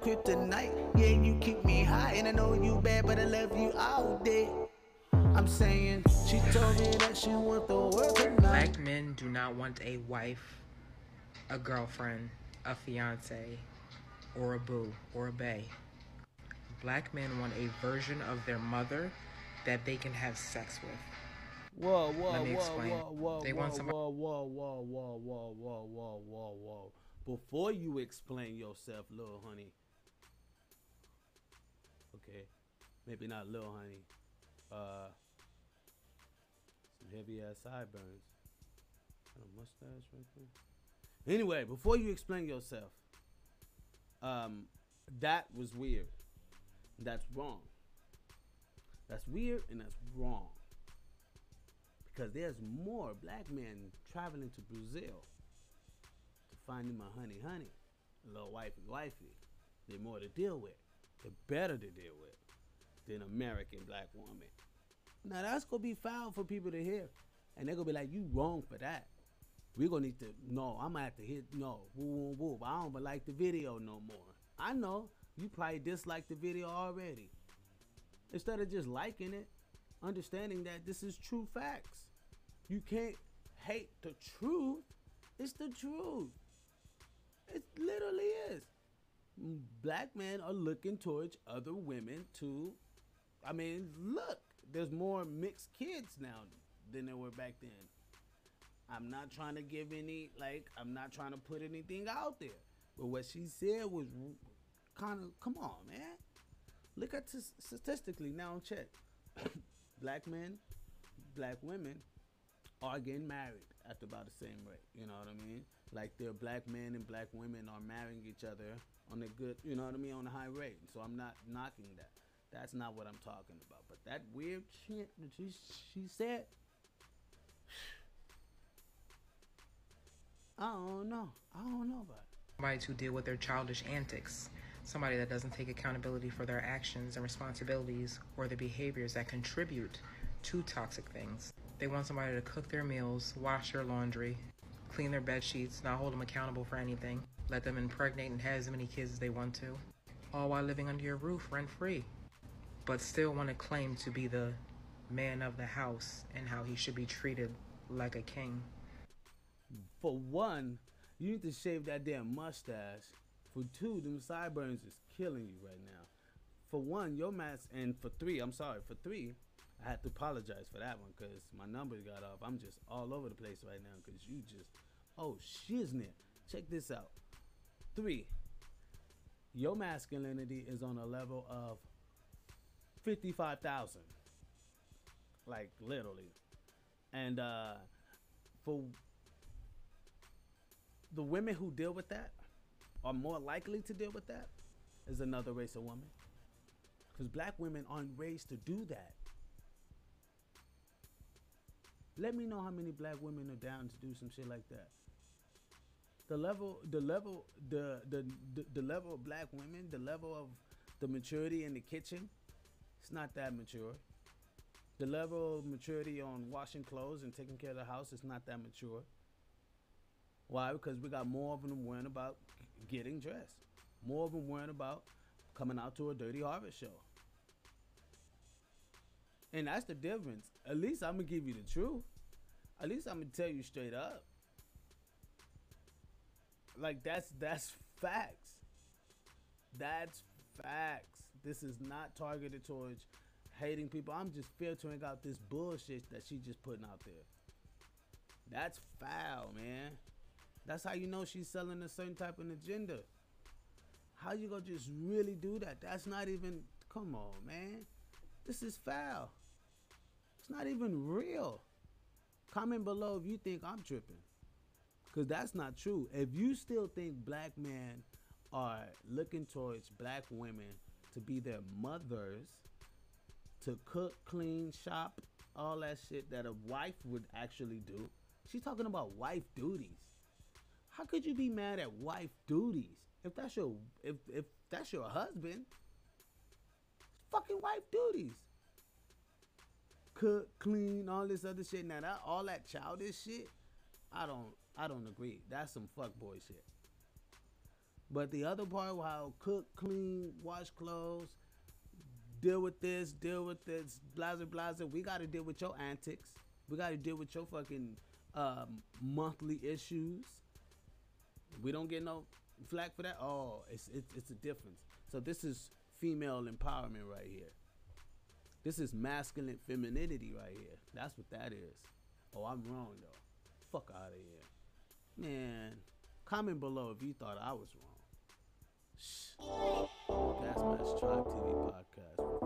Kryptonite, yeah, you keep me high, and I know you bad, but I love you all day. I'm saying she told me that she want the world tonight. Black men do not want a wife, a girlfriend, a fiance, or a boo, or a bae. Black men want a version of their mother that they can have sex with. Whoa, whoa, Let me whoa, explain. whoa, whoa, They whoa, want somebody- whoa, whoa, whoa, whoa, whoa, whoa, whoa, whoa, whoa. Before you explain yourself, little honey. Maybe not little honey. Uh, some heavy ass sideburns. Got a mustache right there. Anyway, before you explain yourself, um, that was weird. That's wrong. That's weird and that's wrong because there's more black men traveling to Brazil to find him a honey honey, a little wifey wifey. They're more to deal with. They're better to deal with than American black woman. Now that's gonna be foul for people to hear, and they're gonna be like, "You wrong for that." We're gonna need to no. I'm gonna have to hit no. Woo woo woo. I don't like the video no more. I know you probably dislike the video already. Instead of just liking it, understanding that this is true facts. You can't hate the truth. It's the truth. It literally is. Black men are looking towards other women to, I mean, look, there's more mixed kids now than there were back then. I'm not trying to give any, like, I'm not trying to put anything out there. But what she said was kind of, come on, man. Look at this statistically now, check. black men, black women are getting married at about the same rate. You know what I mean? Like their black men and black women are marrying each other on a good, you know what I mean, on a high rate. So I'm not knocking that. That's not what I'm talking about. But that weird shit that she, she said, I don't know. I don't know about it. Somebody to deal with their childish antics. Somebody that doesn't take accountability for their actions and responsibilities or the behaviors that contribute to toxic things. They want somebody to cook their meals, wash their laundry, clean their bed sheets, not hold them accountable for anything, let them impregnate and have as many kids as they want to, all while living under your roof rent free, but still want to claim to be the man of the house and how he should be treated like a king. For one, you need to shave that damn mustache. For two, them sideburns is killing you right now. For one, your mask, and for three, I'm sorry, for three, I had to apologize for that one because my numbers got off. I'm just all over the place right now because you just, oh shiznit. Check this out. Three, your masculinity is on a level of 55,000. Like literally. And uh for the women who deal with that are more likely to deal with that is another race of woman. Because black women aren't raised to do that. Let me know how many black women are down to do some shit like that. The level, the level, the the the, the level of black women, the level of the maturity in the kitchen, it's not that mature. The level of maturity on washing clothes and taking care of the house is not that mature. Why? Because we got more of them worrying about getting dressed. More of them worrying about coming out to a dirty harvest show. And that's the difference. At least I'm gonna give you the truth. At least I'm gonna tell you straight up. Like that's that's facts. That's facts. This is not targeted towards hating people. I'm just filtering out this bullshit that she just putting out there. That's foul, man. That's how you know she's selling a certain type of agenda. How you gonna just really do that? That's not even. Come on, man. This is foul. It's not even real. Comment below if you think I'm tripping. Cause that's not true. If you still think black men are looking towards black women to be their mothers, to cook, clean, shop, all that shit that a wife would actually do. She's talking about wife duties. How could you be mad at wife duties if that's your if if that's your husband? Fucking wife duties. Cook, clean, all this other shit. Now that all that childish shit, I don't I don't agree. That's some fuckboy shit. But the other part, how cook, clean, wash clothes, deal with this, deal with this, blazer, blazer. We got to deal with your antics. We got to deal with your fucking um, monthly issues. We don't get no flack for that. Oh, it's, it's it's a difference. So this is female empowerment right here. This is masculine femininity right here. That's what that is. Oh, I'm wrong though. Fuck out of here, man. Comment below if you thought I was wrong. Gas Mask Tribe TV podcast.